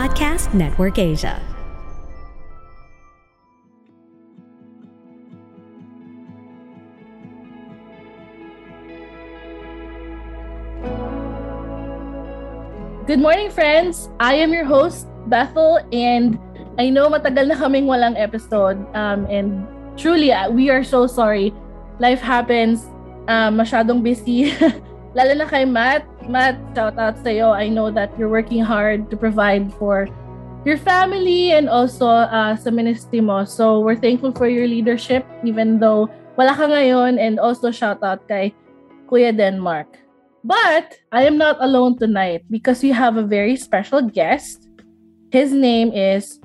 Podcast Network Asia. Good morning, friends. I am your host, Bethel, and I know matagal na kaming walang episode. Um, and truly, uh, we are so sorry. Life happens. Um, masyadong busy. Lalo na kay Matt. Matt, shout out sa iyo. I know that you're working hard to provide for your family and also uh, sa ministry mo. So we're thankful for your leadership even though wala ka ngayon and also shout out kay Kuya Denmark. But I am not alone tonight because we have a very special guest. His name is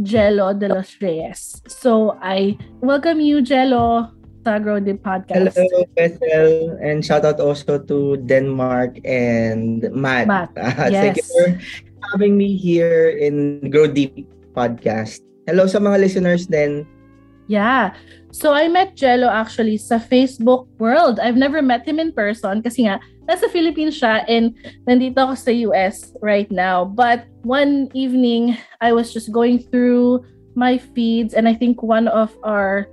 Jello de los Reyes. So I welcome you, Jello, sa Grow Deep Podcast. Hello, Bethel, and shout out also to Denmark and Matt. Matt, Uh, yes. Thank you for having me here in Grow Deep Podcast. Hello sa mga listeners din. Yeah. So I met Jello actually sa Facebook world. I've never met him in person kasi nga nasa Philippines siya and nandito ako sa US right now. But one evening, I was just going through my feeds and I think one of our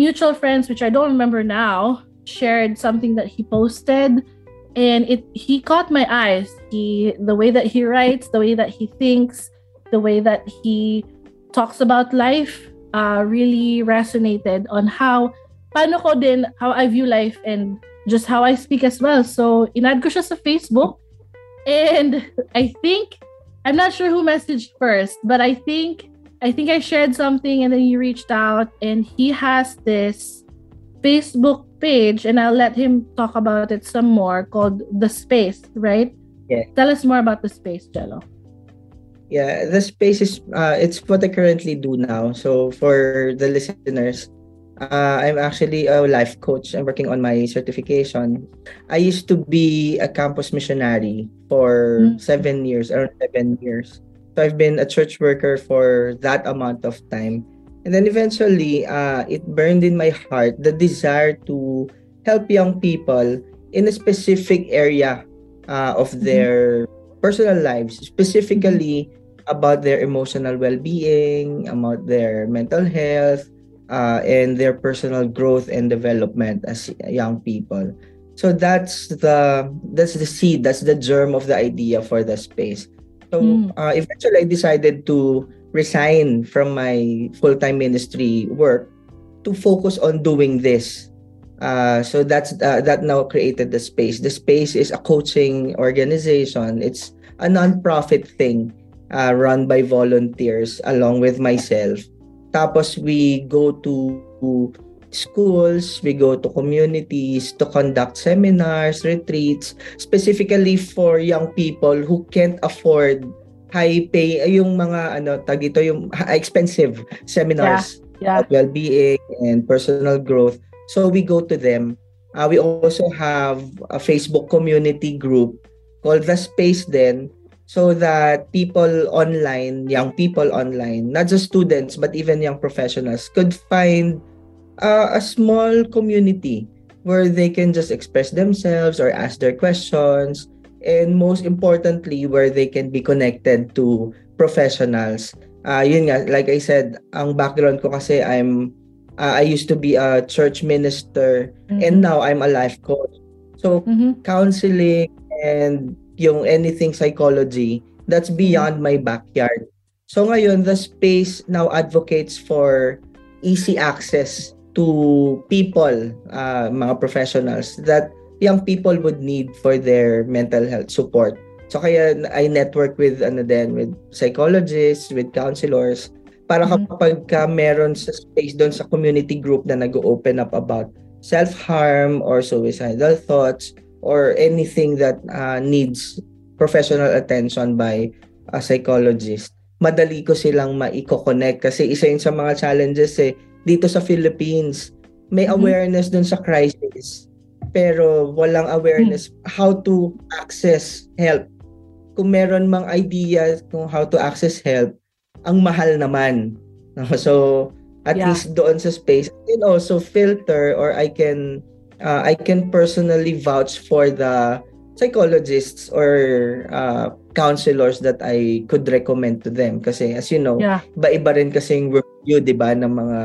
mutual friends, which I don't remember now, shared something that he posted and it he caught my eyes. He the way that he writes, the way that he thinks, the way that he talks about life uh, really resonated on how paano ko din how I view life and just how I speak as well. So inad ko siya sa Facebook and I think I'm not sure who messaged first, but I think I think I shared something and then he reached out and he has this Facebook page and I'll let him talk about it some more called The Space, right? Yeah. Tell us more about The Space, Jello. Yeah, the space is uh, it's what I currently do now. So for the listeners, uh, I'm actually a life coach. I'm working on my certification. I used to be a campus missionary for Mm. seven years, around seven years. So I've been a church worker for that amount of time. And then eventually, uh, it burned in my heart the desire to help young people in a specific area uh, of Mhm. their personal lives, specifically about their emotional well-being, about their mental health, uh, and their personal growth and development as young people. So that's the that's the seed, that's the germ of the idea for the space. So Mm. uh, eventually, I decided to resign from my full-time ministry work to focus on doing this. Uh, so that's uh, that now created the space. The space is a coaching organization. It's a non-profit thing uh, run by volunteers along with myself. Tapos we go to schools, we go to communities to conduct seminars, retreats, specifically for young people who can't afford high pay ay, yung mga ano tag dito yung expensive seminars Yeah. about well-being and personal growth. So we go to them. Uh, we also have a Facebook community group called The Space then so that people online, young people online, not just students but even young professionals could find uh, a small community where they can just express themselves or ask their questions and most importantly where they can be connected to professionals. Uh, yun nga, like I said, ang background ko kasi I'm uh, I used to be a church minister and now I'm a life coach. So Mhm. counseling and yung anything psychology, that's beyond my backyard. So ngayon, the space now advocates for easy access to people, uh, mga professionals that young people would need for their mental health support. So kaya I network with ano din, with psychologists, with counselors, para Mhm. kapag ka meron sa space doon sa community group na nag-open up about self-harm or suicidal thoughts or anything that uh, needs professional attention by a psychologist, madali ko silang maiko-connect kasi isa yun sa mga challenges eh, dito sa Philippines, may Mhm. awareness dun sa crisis pero walang awareness how to access help. Kung meron mang idea kung how to access help, ang mahal naman. So, at Yeah. least doon sa space, I can also filter or I can uh, I can personally vouch for the psychologists or uh, counselors that I could recommend to them. Kasi as you know, Yeah. iba-iba rin kasing review, di ba, ng mga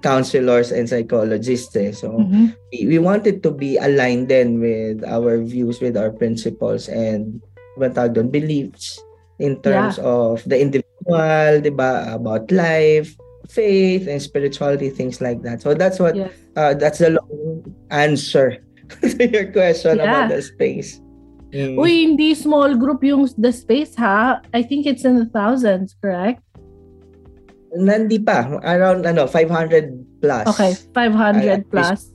counselors and psychologists. Eh. So, Mhm. we, we wanted to be aligned then with our views, with our principles, and what tawag doon, beliefs in terms of the individual, di ba, about life, faith, and spirituality, things like that. So that's what, Yes. uh, that's the long answer to your question Yeah. about the space. Mm. Uy, hindi small group yung the space ha. I think it's in the thousands, correct? Nandi pa, around ano, 500 plus. Okay, 500 plus.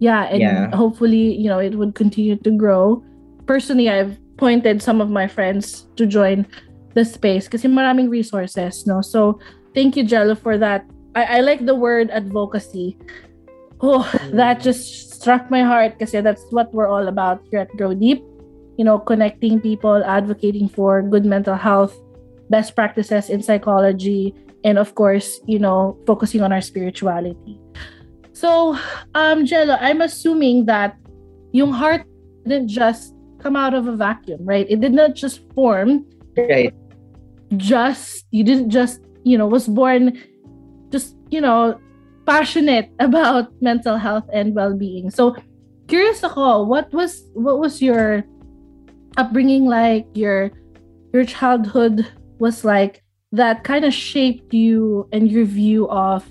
Yeah, and Yeah. hopefully, you know, it would continue to grow. Personally, I've pointed some of my friends to join the space kasi maraming resources, no? So, thank you, Jello, for that. I, I like the word advocacy. Oh, mm. that just struck my heart kasi that's what we're all about here at Grow Deep. You know, connecting people, advocating for good mental health, best practices in psychology, and of course, you know, focusing on our spirituality. So, um, Jello, I'm assuming that yung heart didn't just come out of a vacuum, right? It did not just form Right. just you didn't just you know was born just you know passionate about mental health and well-being so curious ako what was what was your upbringing like your your childhood was like that kind of shaped you and your view of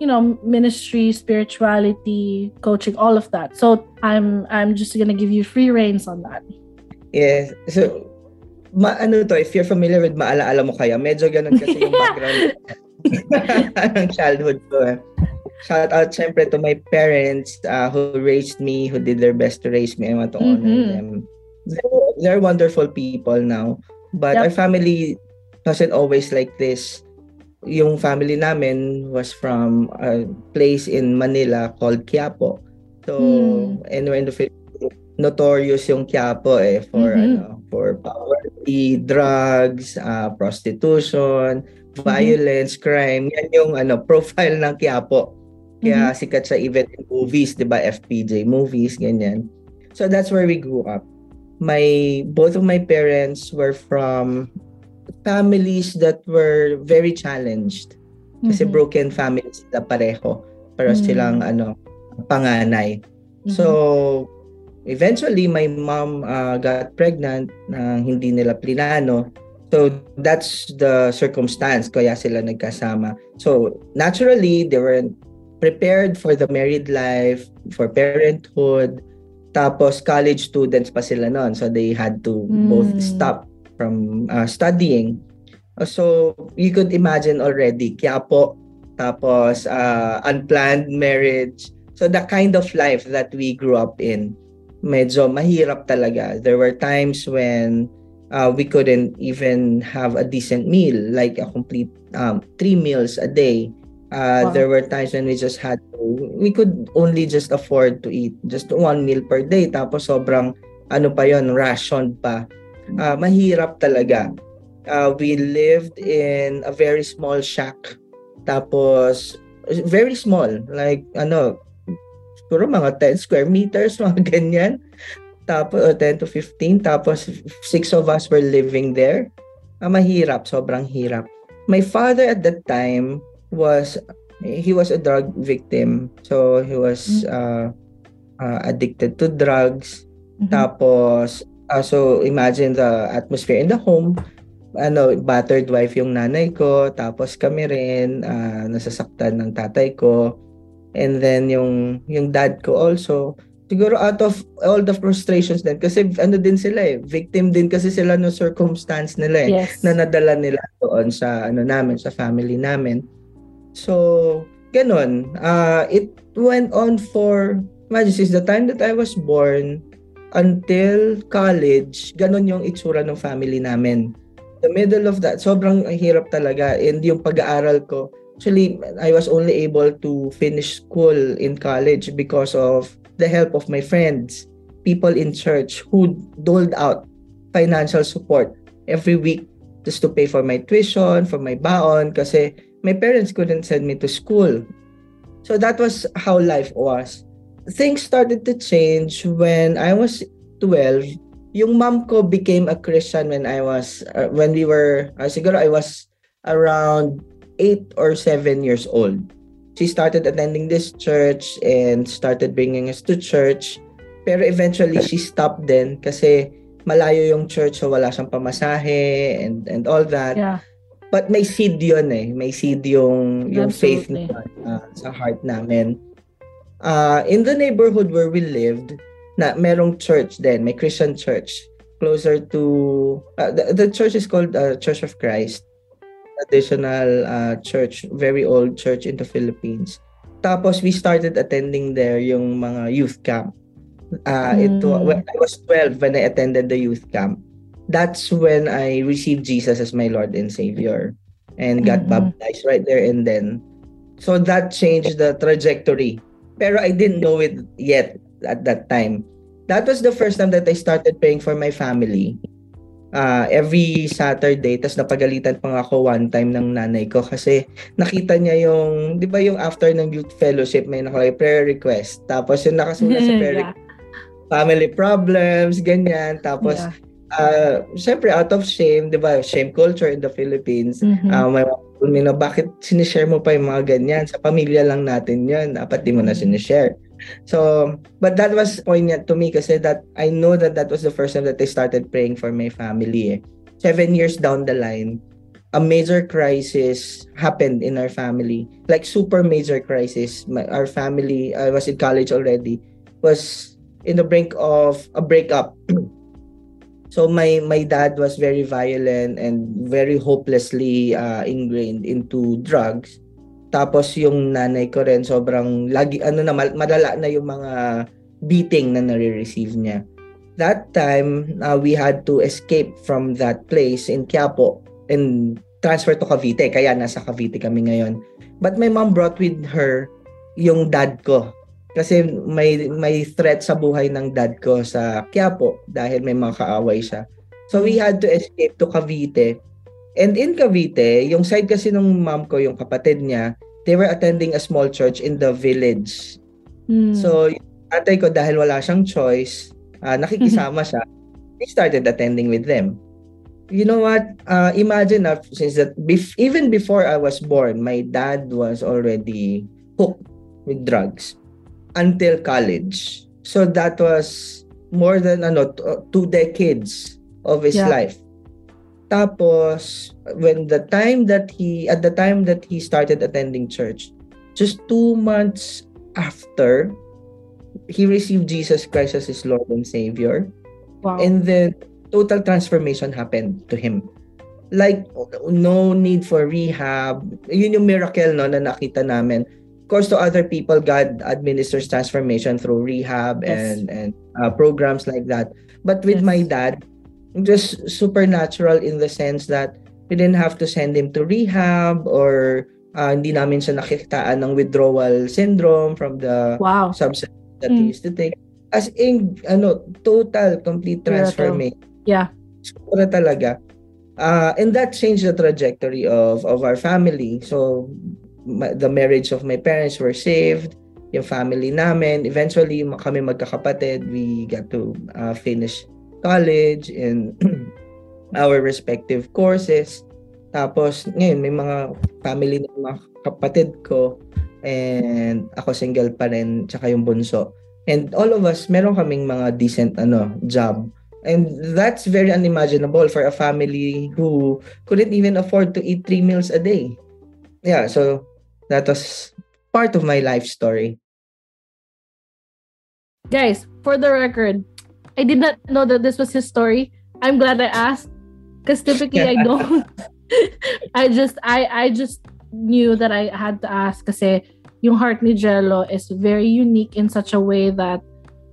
you know ministry spirituality coaching all of that so i'm i'm just gonna give you free reins on that Yes. So, ma ano to, if you're familiar with Maalaala Mo Kaya, medyo ganun kasi yung background ng childhood ko. eh. Shout out syempre to my parents uh, who raised me, who did their best to raise me. I want to honor Mhm. them. They're, they're wonderful people now. But Yep. our family wasn't always like this. Yung family namin was from a place in Manila called Quiapo. So, Hmm. anywhere in the Philippines, notorious yung Quiapo eh for Mhm. ano for poverty, drugs, uh, prostitution, violence, crime. Yan yung ano profile ng Quiapo. Kaya sikat siya even in movies, 'di ba? FPJ movies, ganyan. So that's where we grew up. My both of my parents were from families that were very challenged. Kasi Mhm. broken families sila pareho. Pero Mm. silang ano panganay. Mhm. So, eventually, my mom uh, got pregnant na hindi nila plinano. So, that's the circumstance kaya sila nagkasama. So, naturally, they weren't prepared for the married life, for parenthood. Tapos, college students pa sila noon. So, they had to both Mm. stop from uh, studying. So, you could imagine already, Quiapo, tapos uh, unplanned marriage, So the kind of life that we grew up in, medyo mahirap talaga. There were times when uh, we couldn't even have a decent meal, like a complete um, three meals a day. Uh, Wow. There were times when we just had to, we could only just afford to eat just one meal per day. Tapos sobrang, ano pa yon ration pa. Uh, mahirap talaga. Uh, we lived in a very small shack. Tapos, very small. Like, ano, siguro mga 10 square meters, mga ganyan. Tapos, o 10 to 15. Tapos, six of us were living there. Ah, mahirap, sobrang hirap. My father at that time was, he was a drug victim. So, he was uh, uh, addicted to drugs. Mhm. Tapos, ah, so imagine the atmosphere in the home. Ano, battered wife yung nanay ko. Tapos kami rin, ah, nasasaktan ng tatay ko. And then yung, yung dad ko also. Siguro out of all the frustrations din. Kasi ano din sila eh. Victim din kasi sila no circumstance nila eh Yes. na nadala nila doon sa ano namin sa family namin. So, ganun. Uh, it went on for imagine since the time that I was born until college, ganun yung itsura ng family namin. The middle of that, sobrang hirap talaga. And yung pag-aaral ko, actually, I was only able to finish school in college because of the help of my friends, people in church who doled out financial support every week just to pay for my tuition, for my baon, kasi my parents couldn't send me to school. So that was how life was. Things started to change when I was 12, yung mom ko became a Christian when I was, uh, when we were, uh, siguro I was around 8 or 7 years old. She started attending this church and started bringing us to church. Pero eventually, she stopped then kasi malayo yung church so wala siyang pamasahe and, and all that. Yeah. But may seed yun eh. May seed yung, yung faith niya uh, sa heart namin. Uh, in the neighborhood where we lived, na merong church din, may Christian church closer to uh, the, the church is called uh, Church of Christ. Traditional uh, church, very old church in the Philippines. Tapos we started attending there yung mga youth camp. Uh, it wa- Mm. when I was 12 when I attended the youth camp. That's when I received Jesus as my Lord and Savior and got Mhm. baptized right there and then. So that changed the trajectory. Pero I didn't know it yet at that time. That was the first time that I started praying for my family. Uh, every Saturday, tas napagalitan pa nga ako one time ng nanay ko kasi nakita niya yung, di ba yung after ng youth fellowship, may nakalagay prayer request. Tapos yung nakasulat sa prayer yeah. family problems, ganyan. Tapos, Yeah. uh, syempre, out of shame, di ba, shame culture in the Philippines, Mhm. uh, may mga na bakit sinishare mo pa yung mga ganyan? Sa pamilya lang natin yan. Dapat di mo na sinishare. So, but that was poignant to me kasi that I know that that was the first time that I started praying for my family. Eh. Seven years down the line, a major crisis happened in our family. Like super major crisis. My, our family, I was in college already, was in the brink of a breakup. so my my dad was very violent and very hopelessly uh, ingrained into drugs. Tapos yung nanay ko rin sobrang lagi ano na malala na yung mga beating na nare-receive niya. That time uh, we had to escape from that place in Quiapo and transfer to Cavite kaya nasa Cavite kami ngayon. But my mom brought with her yung dad ko kasi may may threat sa buhay ng dad ko sa Quiapo dahil may mga kaaway siya. So we had to escape to Cavite. And in Cavite, yung side kasi ng mom ko, yung kapatid niya, they were attending a small church in the village. Mm. So, tatay ko dahil wala siyang choice, ah, nakikisama siya, we started attending with them. You know what? Uh, imagine na since that bef- even before I was born, my dad was already hooked with drugs until college. So that was more than ano uh, two decades of his Yeah. life. Tapos when the time that he at the time that he started attending church, just two months after he received Jesus Christ as his Lord and Savior, wow. and then total transformation happened to him. Like no need for rehab. Yun yung miracle no na nakita namin. Course, to other people, God administers transformation through rehab Yes. and and uh, programs like that. But with Yes. my dad, just supernatural in the sense that we didn't have to send him to rehab or uh, hindi namin siya nakikitaan ng withdrawal syndrome from the wow. substance that he Mm. used to take. As in, ano, total, complete transformation. Yeah. Sobra talaga. Uh, and that changed the trajectory of of our family. So, the marriage of my parents were saved. Yung family namin. Eventually, kami magkakapatid. We got to uh, finish college and our respective courses. Tapos, ngayon, may mga family ng mga kapatid ko and ako single pa rin, tsaka yung bunso. And all of us, meron kaming mga decent ano job. And that's very unimaginable for a family who couldn't even afford to eat three meals a day. Yeah, so that was part of my life story. Guys, for the record, I did not know that this was his story. I'm glad I asked because typically I don't. I just I I just knew that I had to ask kasi eh, yung heart ni Jello is very unique in such a way that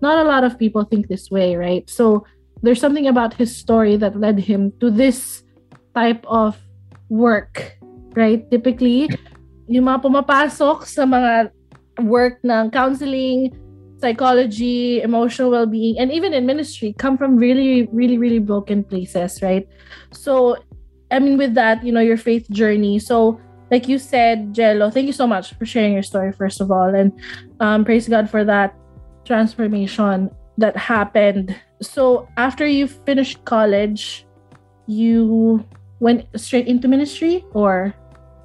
not a lot of people think this way, right? So there's something about his story that led him to this type of work, right? Typically, yung mga pumapasok sa mga work ng counseling, psychology, emotional well-being, and even in ministry come from really, really, really broken places, right? So, I mean, with that, you know, your faith journey. So, like you said, Jello, thank you so much for sharing your story, first of all, and um, praise God for that transformation. that happened. So after you finished college, you went straight into ministry or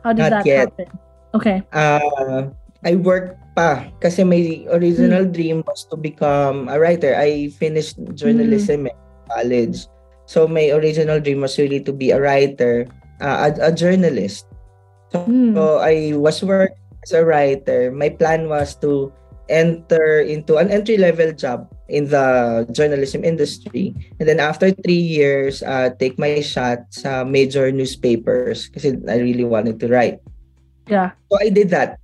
how did Not that yet. happen? Okay. Uh, I worked pa kasi my original Hmm. dream was to become a writer. I finished journalism in college. So my original dream was really to be a writer, uh, a, a journalist. Hmm. So I was working as a writer. My plan was to enter into an entry level job in the journalism industry and then after three years uh, take my shot sa major newspapers kasi I really wanted to write. Yeah. So I did that.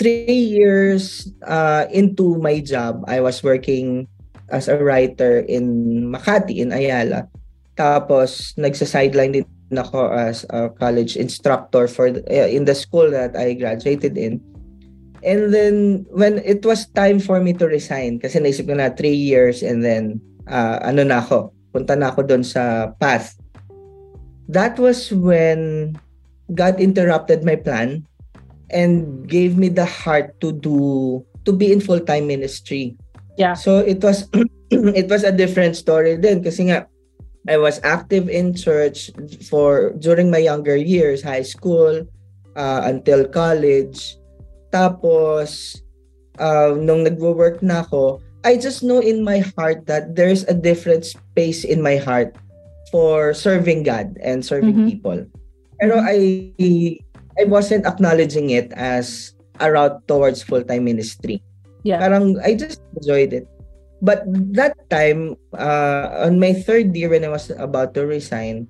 Three years uh, into my job, I was working as a writer in Makati, in Ayala. Tapos, nagsa-sideline din ako as a college instructor for the, uh, in the school that I graduated in. And then, when it was time for me to resign, kasi naisip ko na three years and then, uh, ano na ako, punta na ako doon sa path. That was when God interrupted my plan and gave me the heart to do to be in full-time ministry. Yeah. So it was it was a different story then kasi nga I was active in church for during my younger years, high school, uh, until college. Tapos uh, nung nagwo-work na ako, I just know in my heart that there's a different space in my heart for serving God and serving Mhm. people. Pero I I wasn't acknowledging it as a route towards full-time ministry. Yeah. Parang I just enjoyed it. But that time, uh, on my third year when I was about to resign,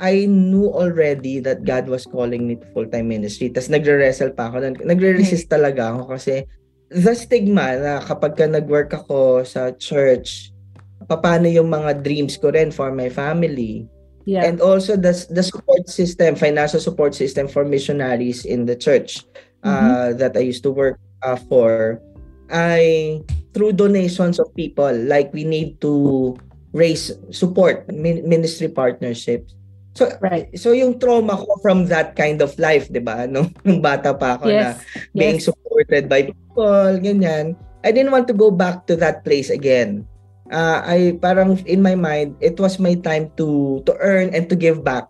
I knew already that God was calling me to full-time ministry. Tapos nagre-wrestle pa ako. Nag- Nagre-resist talaga ako kasi the stigma na kapag ka nag-work ako sa church, paano yung mga dreams ko rin for my family. Yeah. And also the, the support system, financial support system for missionaries in the church uh, that I used to work uh, for, I through donations of people, like we need to raise support, min- ministry partnerships. So, right. so yung trauma ko from that kind of life, di ba? Nung, nung bata pa ako na Yes. being Yes. supported by people, ganyan. I didn't want to go back to that place again. Uh, I parang in my mind, it was my time to to earn and to give back.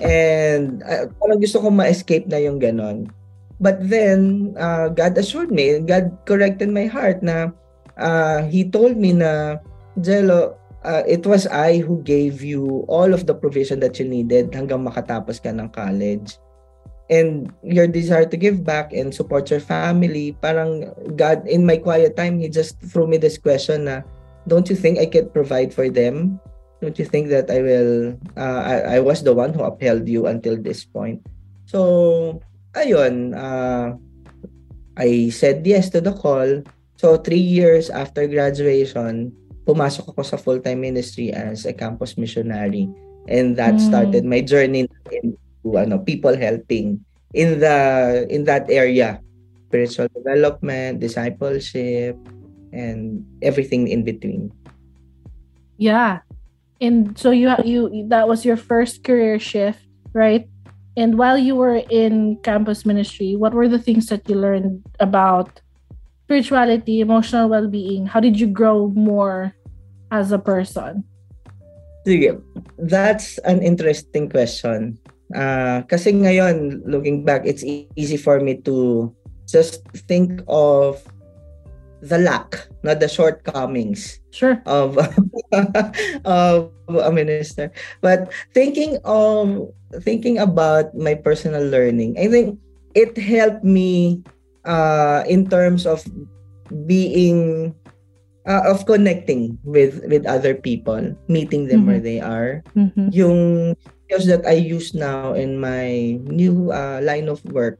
And uh, parang gusto ko ma-escape na yung ganon. But then, uh, God assured me, God corrected my heart na uh, He told me na, Jello, uh, it was I who gave you all of the provision that you needed hanggang makatapos ka ng college and your desire to give back and support your family, parang God, in my quiet time, He just threw me this question na, don't you think I can provide for them? Don't you think that I will, uh, I, I was the one who upheld you until this point? So, ayun, uh, I said yes to the call. So, three years after graduation, pumasok ako sa full-time ministry as a campus missionary. And that Mm. started my journey in ano people helping in the in that area spiritual development discipleship and everything in between Yeah. And so you you that was your first career shift, right? And while you were in campus ministry, what were the things that you learned about spirituality, emotional well-being? How did you grow more as a person? Sige, that's an interesting question uh, kasi ngayon looking back it's easy for me to just think of the lack not the shortcomings Sure. of of a minister but thinking of thinking about my personal learning i think it helped me uh in terms of being uh, of connecting with with other people meeting them where they are Mhm. yung skills that i use now in my new uh, line of work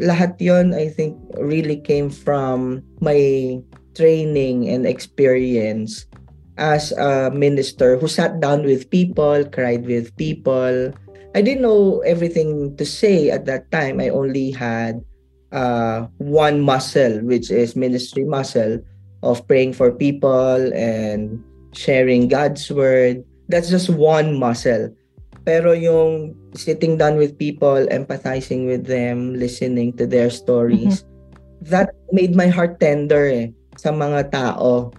lahat yon i think really came from my training and experience as a minister who sat down with people, cried with people. I didn't know everything to say at that time. I only had uh, one muscle, which is ministry muscle of praying for people and sharing God's word. That's just one muscle. Pero yung sitting down with people, empathizing with them, listening to their stories, that made my heart tender eh, sa mga tao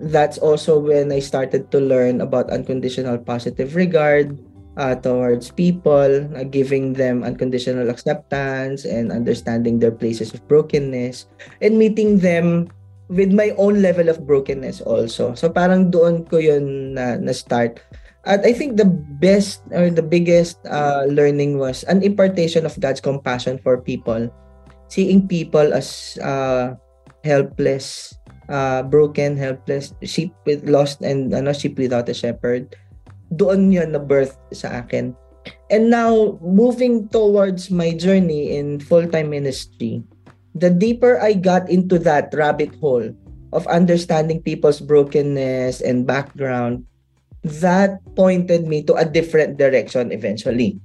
that's also when I started to learn about unconditional positive regard uh, towards people, uh, giving them unconditional acceptance and understanding their places of brokenness and meeting them with my own level of brokenness also. So parang doon ko yun na, na start. At I think the best or the biggest uh, learning was an impartation of God's compassion for people. Seeing people as uh, helpless, uh, broken, helpless, sheep with lost and ano, sheep without a shepherd. Doon yun na birth sa akin. And now, moving towards my journey in full-time ministry, the deeper I got into that rabbit hole of understanding people's brokenness and background, that pointed me to a different direction eventually.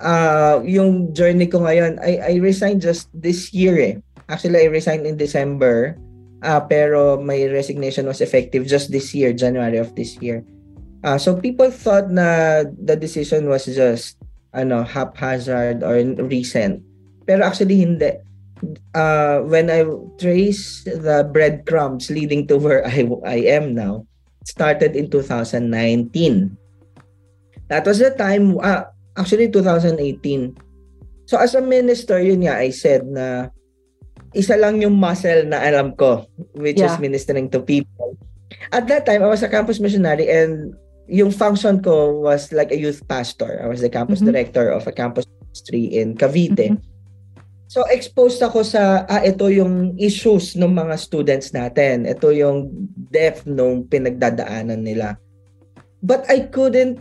Uh, yung journey ko ngayon, I, I resigned just this year eh. Actually, I resigned in December. Uh, pero my resignation was effective just this year, January of this year. Uh, so people thought na the decision was just ano haphazard or recent. Pero actually hindi. Uh, when I trace the breadcrumbs leading to where I, I am now, started in 2019. That was the time, uh, actually 2018. So as a minister, yun nga, I said na isa lang yung muscle na alam ko, which yeah. is ministering to people. At that time, I was a campus missionary and yung function ko was like a youth pastor. I was the campus mm-hmm. director of a campus ministry in Cavite. Mm-hmm. So exposed ako sa ah ito yung issues ng mga students natin. Ito yung depth nung pinagdadaanan nila. But I couldn't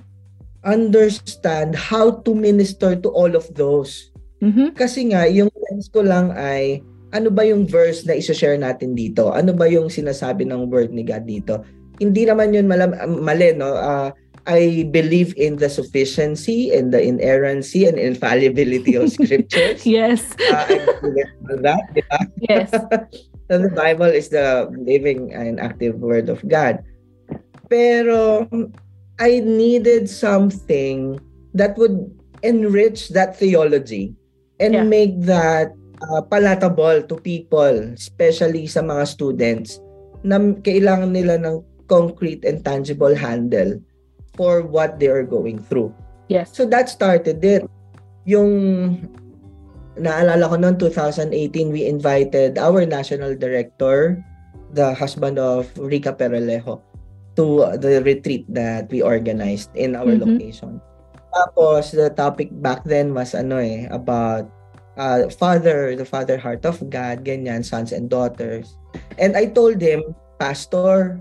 understand how to minister to all of those. Mm-hmm. Kasi nga yung lens ko lang ay ano ba yung verse na i-share natin dito? Ano ba yung sinasabi ng word ni God dito? Hindi naman yun malam, mali, no? Uh, I believe in the sufficiency and the inerrancy and infallibility of scriptures. yes. Uh, that, diba? Yes. so the Bible is the living and active word of God. Pero I needed something that would enrich that theology and yeah. make that uh, palatable to people, especially sa mga students na kailangan nila ng concrete and tangible handle for what they are going through. Yes. So that started it. Yung naalala ko noong 2018, we invited our national director, the husband of Rica Perelejo, to the retreat that we organized in our mm-hmm. location. Tapos, the topic back then was ano eh, about uh, father, the father heart of God, ganyan, sons and daughters. And I told him, Pastor,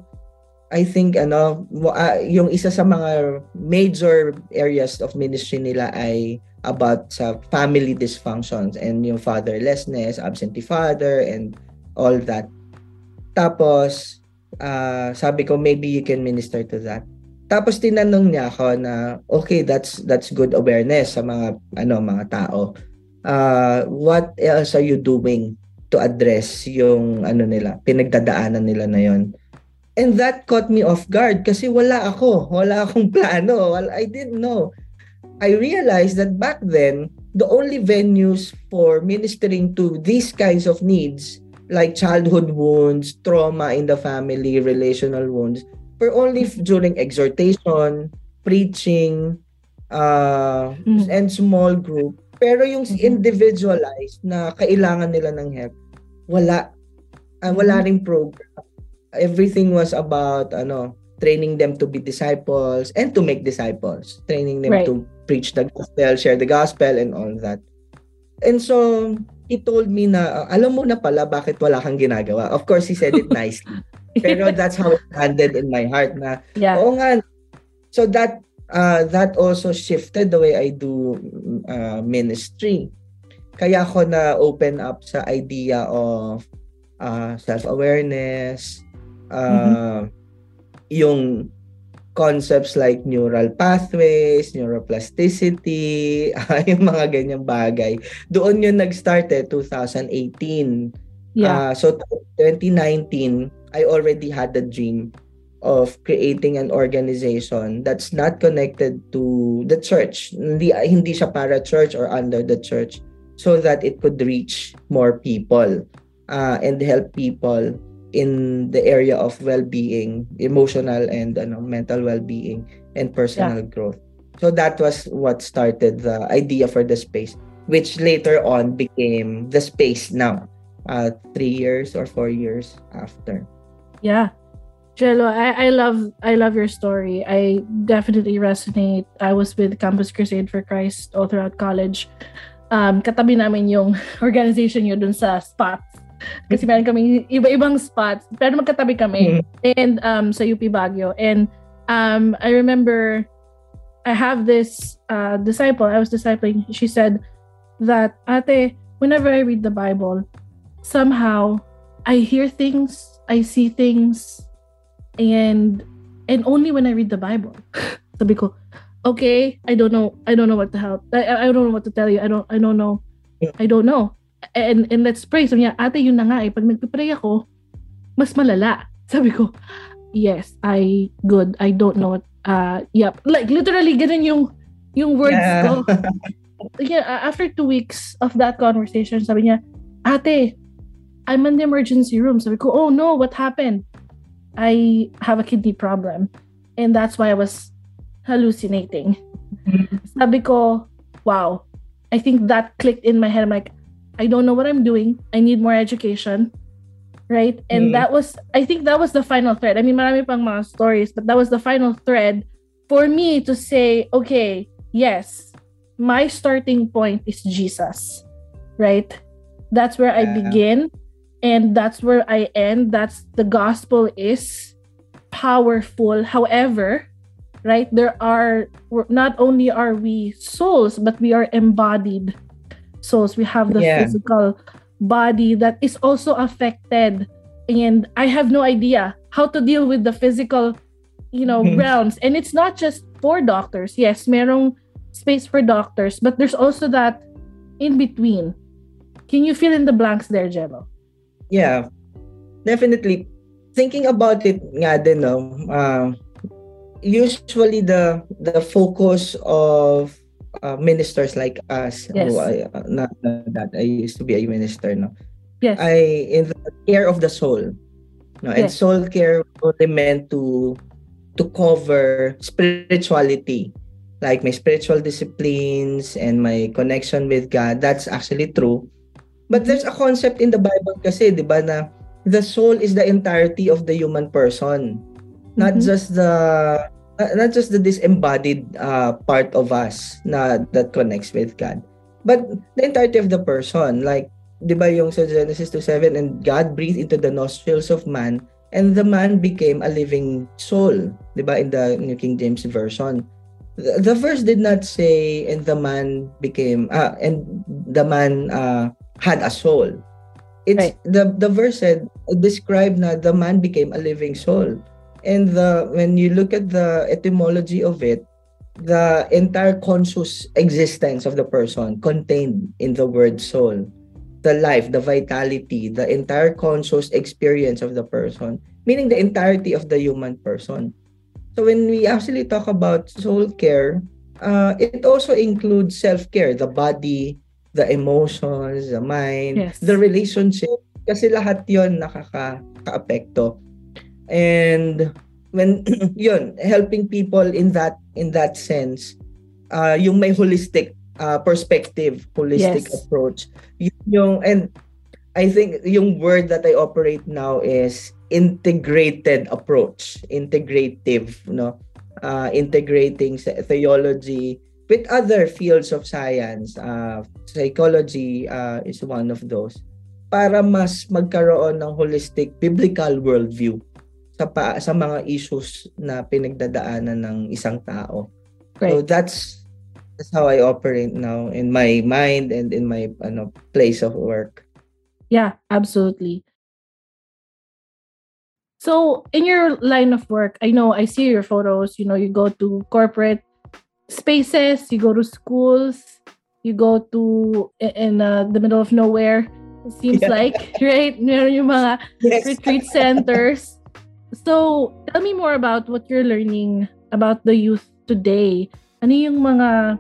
I think ano uh, yung isa sa mga major areas of ministry nila ay about sa family dysfunctions and yung fatherlessness, absentee father and all that. Tapos uh, sabi ko maybe you can minister to that. Tapos tinanong niya ako na okay that's that's good awareness sa mga ano mga tao. Uh, what else are you doing to address yung ano nila pinagdadaanan nila na yon? And that caught me off guard kasi wala ako. Wala akong plano. I didn't know. I realized that back then, the only venues for ministering to these kinds of needs, like childhood wounds, trauma in the family, relational wounds, were only during exhortation, preaching, uh, mm. and small group. Pero yung mm-hmm. individualized na kailangan nila ng help, wala. Uh, wala mm-hmm. ring program everything was about ano training them to be disciples and to make disciples. Training them right. to preach the gospel share the gospel and all that. And so he told me na alam mo na pala bakit wala kang ginagawa. Of course he said it nicely. Pero that's how it landed in my heart na yeah. oo nga. So that uh, that also shifted the way I do uh, ministry. Kaya ako na open up sa idea of uh, self-awareness mm-hmm. Uh, yung concepts like neural pathways, neuroplasticity, yung mga ganyang bagay. Doon yun nag-start eh, 2018. Yeah. Uh, so 2019, I already had the dream of creating an organization that's not connected to the church. Hindi, hindi siya para church or under the church so that it could reach more people uh, and help people in the area of well-being, emotional and ano, mental well-being and personal yeah. growth. So that was what started the idea for the space, which later on became the space now, uh, three years or four years after. Yeah. Jello, I, I love I love your story. I definitely resonate. I was with Campus Crusade for Christ all throughout college. Um, katabi namin yung organization yun dun sa spots. Kasi meron kami iba-ibang spots. Pero magkatabi kami. Mm-hmm. And um, sa UP Baguio. And um, I remember I have this uh, disciple, I was discipling, she said that, Ate, whenever I read the Bible, somehow I hear things, I see things, and and only when I read the Bible. Sabi ko, okay, I don't know, I don't know what to help. I, I don't know what to tell you. I don't I don't know. I don't know. And and let's pray. So niya, ate, yun na nga eh. Pag nagpipray ako, mas malala. Sabi ko, yes, I good. I don't know what uh yep like literally ganun yung yung words yeah. ko yeah after two weeks of that conversation sabi niya ate I'm in the emergency room sabi ko oh no what happened I have a kidney problem and that's why I was hallucinating mm-hmm. sabi ko wow I think that clicked in my head I'm like I don't know what I'm doing I need more education right? And mm. that was, I think that was the final thread. I mean, marami pang mga stories, but that was the final thread for me to say, okay, yes, my starting point is Jesus, right? That's where yeah. I begin and that's where I end. That's the gospel is powerful. However, right, there are not only are we souls, but we are embodied souls. We have the yeah. physical body that is also affected and i have no idea how to deal with the physical you know mm-hmm. realms and it's not just for doctors yes merong space for doctors but there's also that in between can you fill in the blanks there jello yeah definitely thinking about it nga din no uh, usually the the focus of uh, ministers like us yes. who I, uh, not, that I used to be a minister no yes I in the care of the soul no and yes. soul care only meant to to cover spirituality like my spiritual disciplines and my connection with God that's actually true but there's a concept in the Bible kasi 'di ba na the soul is the entirety of the human person not mm-hmm. just the not just the disembodied uh, part of us na that connects with God, but the entirety of the person. Like, di ba yung sa Genesis 2.7, and God breathed into the nostrils of man, and the man became a living soul. Di ba in the New King James Version. The, the verse did not say, and the man became, uh, and the man uh, had a soul. It's right. the the verse said describe na the man became a living soul and the when you look at the etymology of it the entire conscious existence of the person contained in the word soul the life the vitality the entire conscious experience of the person meaning the entirety of the human person so when we actually talk about soul care uh, it also includes self-care the body the emotions the mind yes. the relationship kasi lahat yon nakaka-apekto and when yun helping people in that in that sense uh yung may holistic uh, perspective holistic yes. approach. Yung, yung and I think yung word that I operate now is integrated approach integrative no uh, integrating theology with other fields of science. Uh, psychology uh, is one of those. Para mas magkaroon ng holistic biblical worldview sa pa, sa mga issues na pinagdadaanan ng isang tao. Right. So that's that's how I operate now in my mind and in my ano place of work. Yeah, absolutely. So, in your line of work, I know I see your photos, you know, you go to corporate spaces, you go to schools, you go to in uh, the middle of nowhere seems yeah. like, right? Meron yung mga yes. retreat centers. So, tell me more about what you're learning about the youth today. Ano yung mga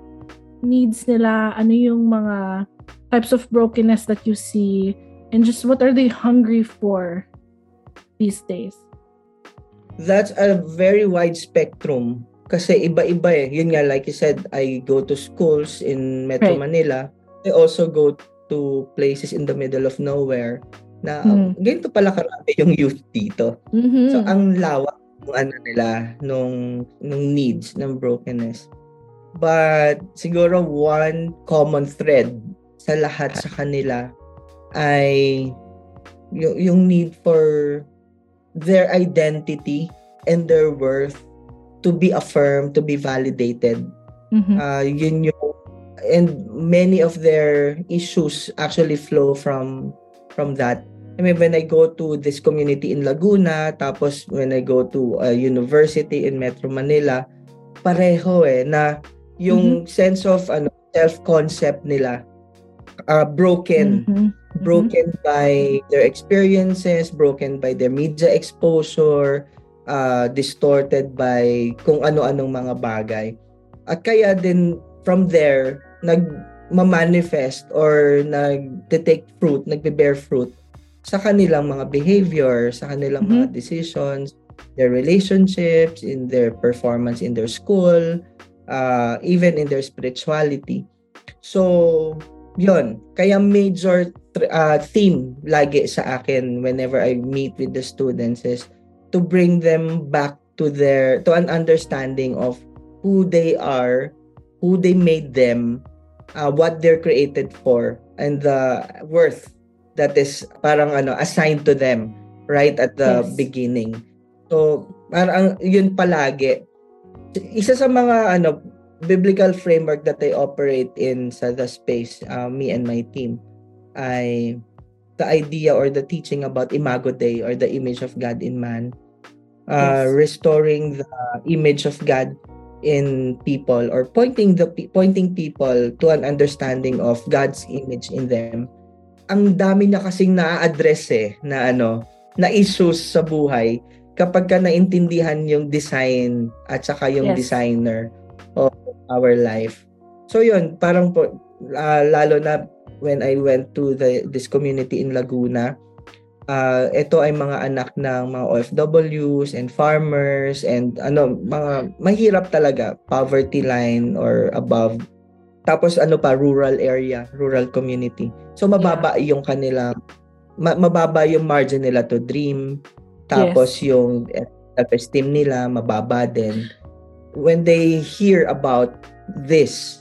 needs nila? Ano yung mga types of brokenness that you see? And just what are they hungry for? these days? That's a very wide spectrum. Kasi iba-iba eh. Yun nga, like you said, I go to schools in Metro Right. Manila. I also go to places in the middle of nowhere na Hmm. ganito pala karami yung youth dito. Mhm. So ang lawak ng ano nila nung nung needs ng brokenness. But siguro one common thread sa lahat sa kanila ay yung, yung need for their identity and their worth to be affirmed, to be validated. Mhm. Uh, yun yung and many of their issues actually flow from from that. I mean, when I go to this community in Laguna, tapos when I go to a university in Metro Manila, pareho eh, na yung sense of ano self-concept nila uh, broken Mhm. broken by their experiences, broken by their media exposure, uh, distorted by kung ano-anong mga bagay. At kaya din from there, nag manifest or nag-take fruit, nagbe-bear fruit sa kanilang mga behavior, sa kanilang mga decisions, their relationships, in their performance in their school, uh, even in their spirituality. So, yon Kaya major uh, theme lagi sa akin whenever I meet with the students is to bring them back to their to an understanding of who they are, who they made them, uh, what they're created for, and the worth that is parang ano assigned to them right at the Yes. beginning. So, parang yun palagi. Isa sa mga ano biblical framework that I operate in sa the space, uh, me and my team, ay the idea or the teaching about Imago Dei or the image of God in man. Uh, Yes. restoring the image of God in people or pointing the pointing people to an understanding of God's image in them. Ang dami na kasing na-address eh na ano, na issues sa buhay kapag ka naintindihan yung design at saka yung Yes. designer of our life. So yun, parang po, ah, lalo na when I went to the this community in Laguna, ah ito ay mga anak ng mga OFWs and farmers and ano, mga mahirap talaga, poverty line or above. Tapos ano pa, rural area, rural community. So mababa yung kanilang ma- mababa yung margin nila to dream. Tapos yung self-esteem nila mababa din. When they hear about this,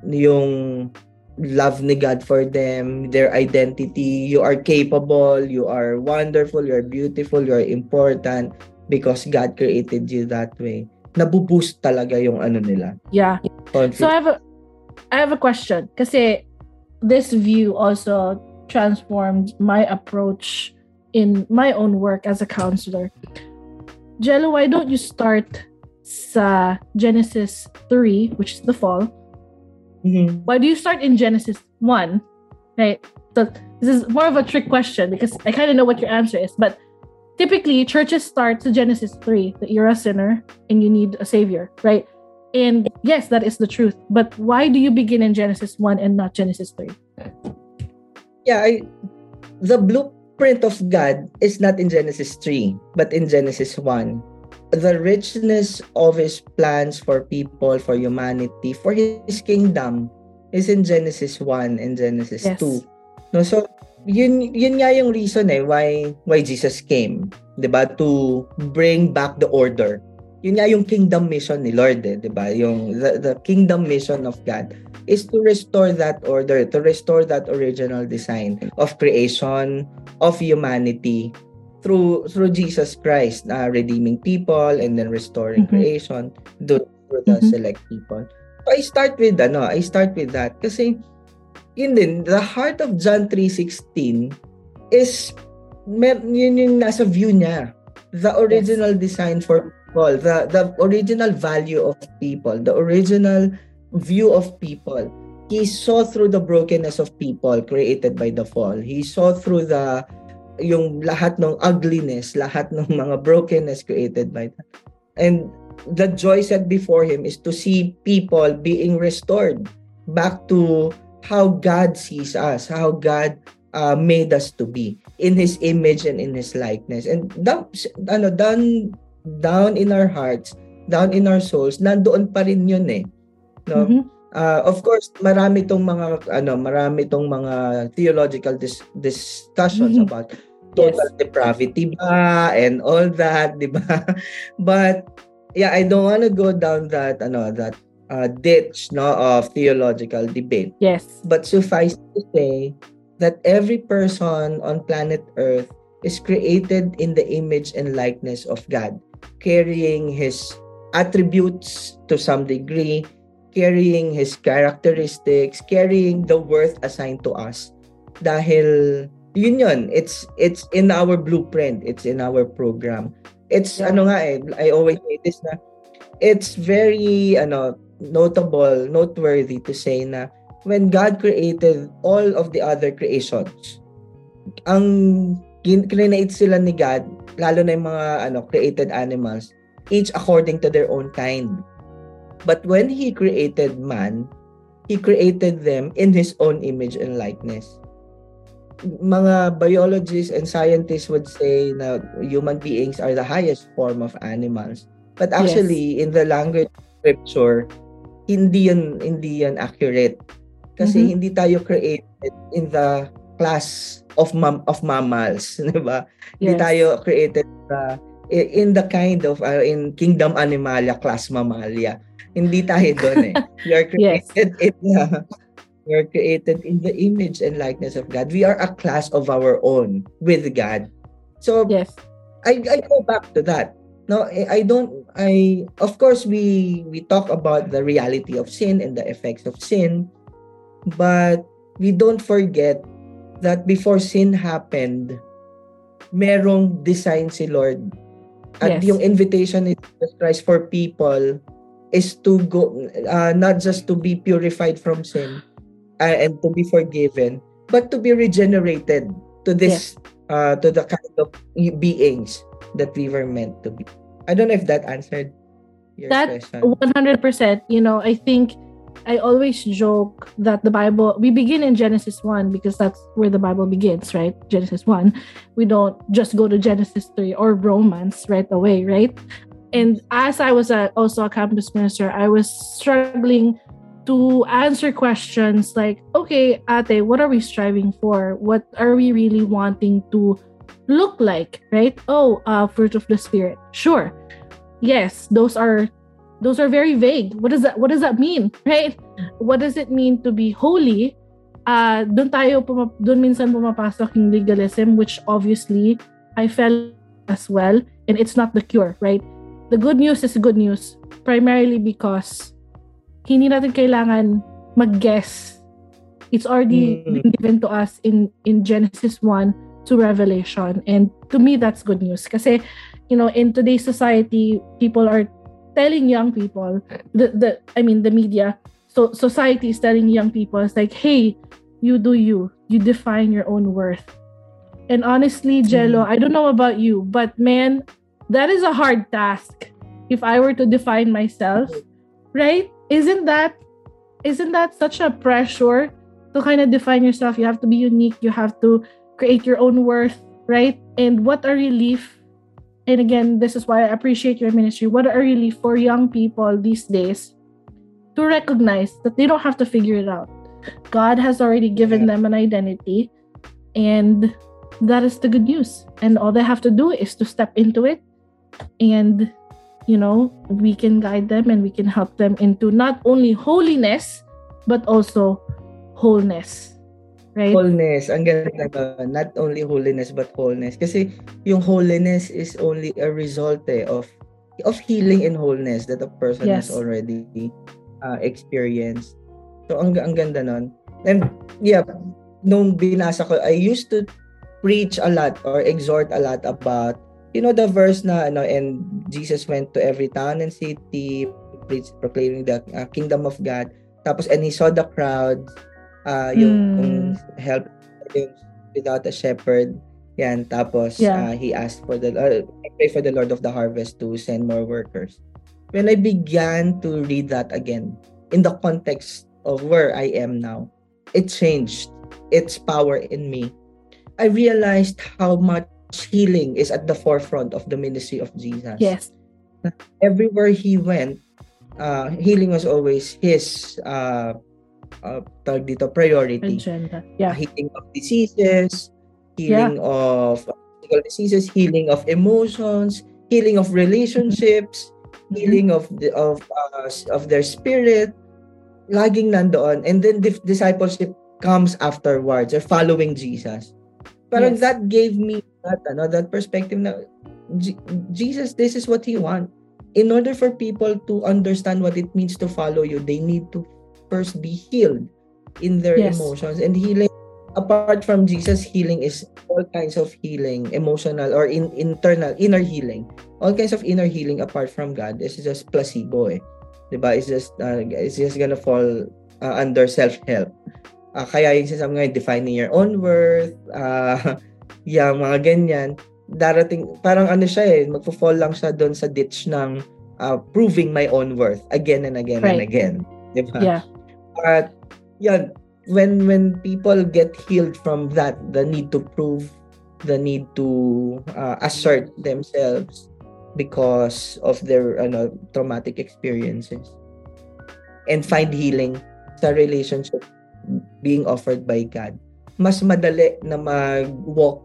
yung love ni God for them, their identity, you are capable, you are wonderful, you are beautiful, you are important because God created you that way. Nabuboost talaga yung ano nila. Yeah. So I have a I have a question kasi this view also transformed my approach in my own work as a counselor. Jello, why don't you start sa Genesis 3, which is the fall? Mhm. Why do you start in Genesis 1? Right? So this is more of a trick question because I kind of know what your answer is, but typically churches start to Genesis 3 that you're a sinner and you need a savior, right? And yes, that is the truth. But why do you begin in Genesis 1 and not Genesis 3? Yeah, I, the blueprint of God is not in Genesis 3, but in Genesis 1. The richness of His plans for people, for humanity, for His kingdom is in Genesis 1 and Genesis Yes. 2. No, so yun yun nga yung reason eh why why Jesus came, 'di ba? To bring back the order. Yun nga yung kingdom mission ni Lord eh, 'di ba? Yung the, the kingdom mission of God is to restore that order, to restore that original design of creation, of humanity through through Jesus Christ, uh, redeeming people and then restoring Mhm. creation do, through the Mhm. select people. So I start with ano, I start with that kasi yun din, the heart of John 3.16 is mer yun yung nasa view niya. The original design for people, the, the original value of people, the original view of people. He saw through the brokenness of people created by the fall. He saw through the yung lahat ng ugliness, lahat ng mga brokenness created by that. And the joy set before him is to see people being restored back to how God sees us, how God uh, made us to be in his image and in his likeness and down ano down down in our hearts down in our souls nandoon pa rin yun eh no mm-hmm. Uh, of course marami tong mga ano marami tong mga theological dis- discussions mm-hmm. about total yes. depravity ba and all that di ba but yeah i don't want to go down that ano that uh, ditch no of theological debate yes but suffice to say that every person on planet earth is created in the image and likeness of god carrying his attributes to some degree carrying his characteristics carrying the worth assigned to us. Dahil yun yun it's it's in our blueprint it's in our program. It's yeah. ano nga eh I always say this na it's very ano notable noteworthy to say na when God created all of the other creations ang create sila ni God lalo na yung mga ano created animals each according to their own kind but when he created man he created them in his own image and likeness mga biologists and scientists would say na human beings are the highest form of animals. But actually, yes. in the language of scripture, hindi yan, hindi yan accurate. Kasi mm-hmm. hindi tayo created in the class of mam of mammals, 'di ba? Yes. Hindi tayo created uh, in the kind of uh, in kingdom animalia class mammalia. Hindi tayo doon eh. We are created yes. in the We are created in the image and likeness of God. We are a class of our own with God. So yes, I, I go back to that. No, I don't. I of course we we talk about the reality of sin and the effects of sin, but we don't forget that before sin happened, merong design si Lord. At yes. yung invitation ni Jesus Christ for people is to go, uh, not just to be purified from sin, uh, and to be forgiven, but to be regenerated to this uh, to the kind of beings that we were meant to be. I don't know if that answered your that question. One hundred percent. You know, I think I always joke that the Bible we begin in Genesis one because that's where the Bible begins, right? Genesis one. We don't just go to Genesis three or Romans right away, right? And as I was a, also a campus minister, I was struggling to answer questions like, okay, ate, what are we striving for? What are we really wanting to look like, right? Oh, uh, fruit of the spirit. Sure. Yes, those are those are very vague. What does that what does that mean, right? What does it mean to be holy? Uh, doon tayo puma, doon minsan pumapasok yung legalism which obviously I felt as well and it's not the cure, right? The good news is good news primarily because hindi natin kailangan mag-guess. It's already mm. been given to us in in Genesis 1 to Revelation. And to me, that's good news. Kasi, you know, in today's society, people are telling young people, the, the I mean, the media, so society is telling young people, it's like, hey, you do you. You define your own worth. And honestly, Jello, mm. I don't know about you, but man, that is a hard task. If I were to define myself, right? isn't that isn't that such a pressure to kind of define yourself? You have to be unique. You have to create your own worth right? And what a relief and again this is why i appreciate your ministry what a relief for young people these days to recognize that they don't have to figure it out. God has already given them an identity and that is the good news. And all they have to do is to step into it and you know, we can guide them and we can help them into not only holiness, but also wholeness. Right? Wholeness. Ang ganda Not only holiness, but wholeness. Kasi yung holiness is only a result eh, of of healing and wholeness that a person yes. has already uh, experienced. So, ang, ang ganda nun. And, yeah, nung binasa ko, I used to preach a lot or exhort a lot about you know the verse na ano and Jesus went to every town and city preach, proclaiming the uh, kingdom of God tapos and he saw the crowd uh, yung mm. help without a shepherd yan tapos yeah. uh, he asked for the uh, pray for the Lord of the harvest to send more workers when I began to read that again in the context of where I am now it changed its power in me I realized how much healing is at the forefront of the ministry of Jesus. Yes. Everywhere he went, uh, healing was always his uh, uh, tawag dito, priority. Agenda. Yeah. Healing of diseases, healing of physical diseases, healing of emotions, healing of relationships, Mm-hmm. healing of the, of uh, of their spirit. Laging nandoon. And then the discipleship comes afterwards or following Jesus. Parang Yes. that gave me that ano, that perspective na Jesus, this is what he want. In order for people to understand what it means to follow you, they need to first be healed in their Yes. emotions. And healing apart from Jesus healing is all kinds of healing emotional or in internal inner healing. All kinds of inner healing apart from God. This is just placebo eh. 'di ba it's just uh, it's just gonna fall uh, under self-help. Ah, kaya yung sinasabi ngayon defining your own worth uh, yung mga ganyan darating parang ano siya eh magfo-fall lang siya doon sa ditch ng uh, proving my own worth again and again and Right. again 'di ba Yeah. but yan when when people get healed from that the need to prove the need to uh, assert themselves because of their ano traumatic experiences and find healing sa relationship being offered by God mas madali na mag-walk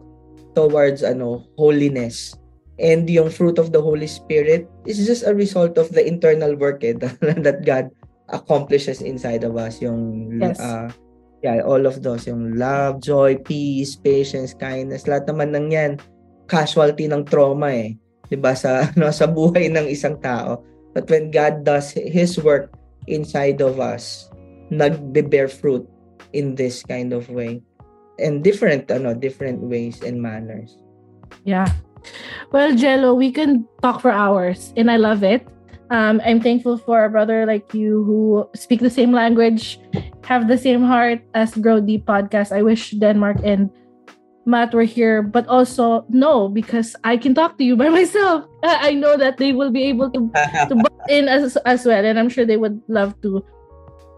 towards ano holiness. And yung fruit of the Holy Spirit is just a result of the internal work eh, that God accomplishes inside of us. Yung Yes. uh, yeah all of those. Yung love joy peace patience kindness. Lahat naman ng yan casualty ng trauma eh. 'di ba sa ano sa buhay ng isang tao. But when God does his work inside of us nagbe-bear fruit in this kind of way and different ano different ways and manners Yeah. Well, Jello, we can talk for hours and I love it. Um, I'm thankful for a brother like you who speak the same language, have the same heart as Grow Deep podcast. I wish Denmark and Matt were here, but also no, because I can talk to you by myself. I I know that they will be able to to butt in as as well, and I'm sure they would love to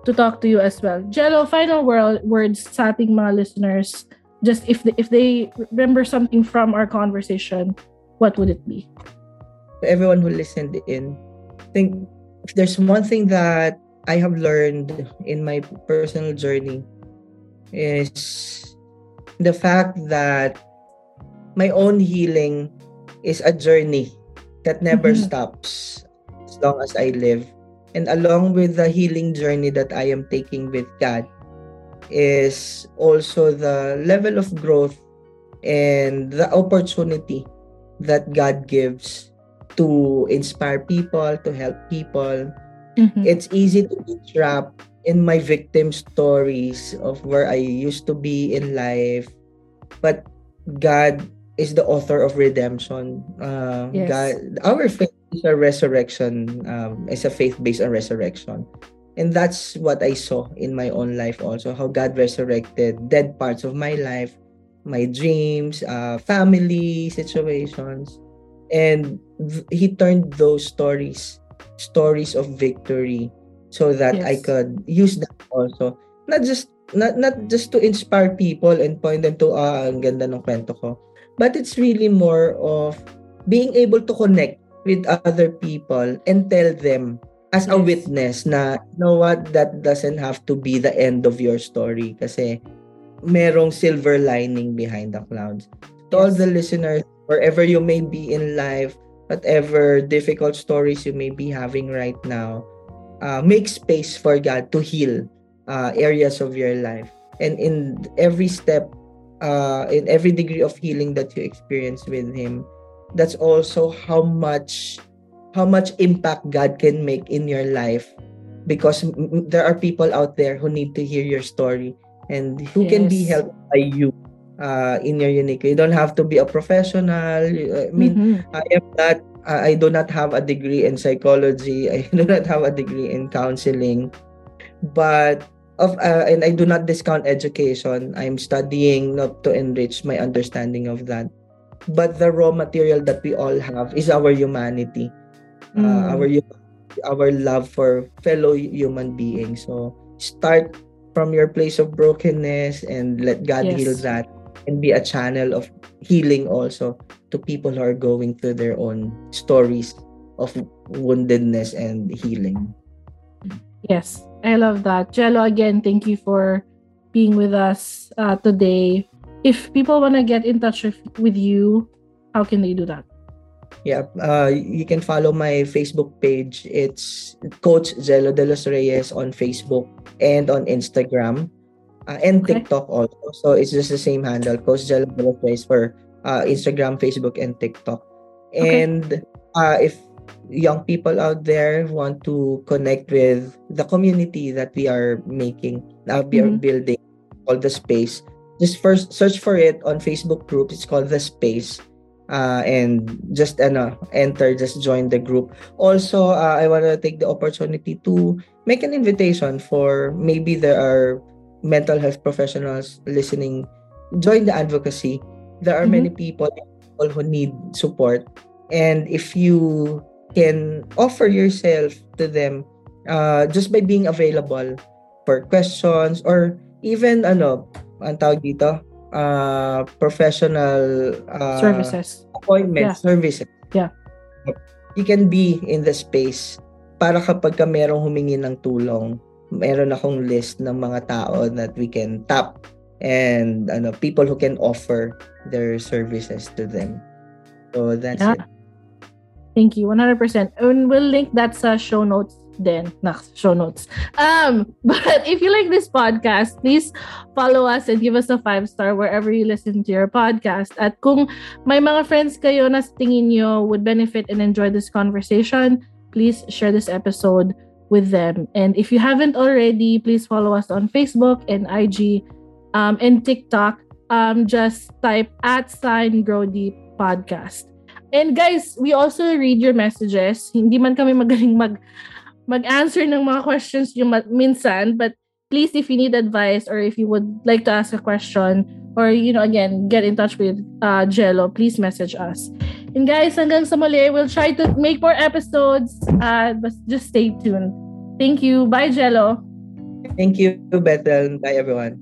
to talk to you as well. Jello, final word, words sa ating mga listeners. Just if they, if they remember something from our conversation, what would it be? to everyone who listened in I think if there's one thing that I have learned in my personal journey is the fact that my own healing is a journey that never Mhm. stops as long as I live. And along with the healing journey that I am taking with God is also the level of growth and the opportunity that God gives to inspire people, to help people. Mhm. It's easy to be trapped in my victim stories of where I used to be in life. But God is the author of redemption. Uh, Yes. God, our faith is a resurrection, um, is a faith based on resurrection. And that's what I saw in my own life also, how God resurrected dead parts of my life, my dreams, uh, family situations. And th- He turned those stories, stories of victory, so that I could use that also. Not just not not just to inspire people and point them to ah ang ganda ng kwento ko but it's really more of being able to connect with other people and tell them as a witness na you know what that doesn't have to be the end of your story kasi merong silver lining behind the clouds to all the listeners wherever you may be in life whatever difficult stories you may be having right now uh, make space for God to heal uh, areas of your life. And in every step, uh, in every degree of healing that you experience with Him, that's also how much how much impact God can make in your life. Because there are people out there who need to hear your story and who can be helped by you uh, in your unique way. You don't have to be a professional. I mean, Mhm. I am not I I do not have a degree in psychology. I do not have a degree in counseling. But of uh, and I do not discount education. I'm studying not to enrich my understanding of that. But the raw material that we all have is our humanity. Mm. Uh, our our love for fellow human beings. So start from your place of brokenness and let God Yes. heal that. and be a channel of healing also to people who are going through their own stories of woundedness and healing. Yes, I love that. Jello, again, thank you for being with us uh, today. If people want to get in touch with, with you, how can they do that? Yeah, uh, you can follow my Facebook page. It's Coach Jello de los Reyes on Facebook and on Instagram uh, and okay. TikTok also. So it's just the same handle, Coach Jello de los Reyes for uh, Instagram, Facebook, and TikTok. And okay. uh, if young people out there want to connect with the community that we are making, uh, we mm-hmm. are building, all the Space, just first search for it on Facebook group. It's called the Space uh, and just ano, enter, just join the group. Also, uh, I want to take the opportunity to make an invitation for maybe there are mental health professionals listening. Join the advocacy. There are mm-hmm. many people, people who need support. And if you can offer yourself to them uh, just by being available for questions or even ano, ang tawag dito, uh, professional uh, services. appointment yeah. services. Yeah. You can be in the space para kapag ka merong humingi ng tulong meron akong list ng mga tao that we can tap and ano people who can offer their services to them. So that's yeah. it. Thank you, 100%. And we'll link that sa show notes then na show notes. Um, but if you like this podcast, please follow us and give us a five star wherever you listen to your podcast. At kung may mga friends kayo na tingin nyo would benefit and enjoy this conversation, please share this episode with them. And if you haven't already, please follow us on Facebook and IG um, and TikTok. Um, just type at sign grow deep podcast. And guys, we also read your messages. Hindi man kami magaling mag mag-answer ng mga questions nyo minsan. But please, if you need advice or if you would like to ask a question or, you know, again, get in touch with uh, Jello, please message us. And guys, hanggang sa muli, we'll try to make more episodes. Uh, but just stay tuned. Thank you. Bye, Jello. Thank you, Bethel. Bye, everyone.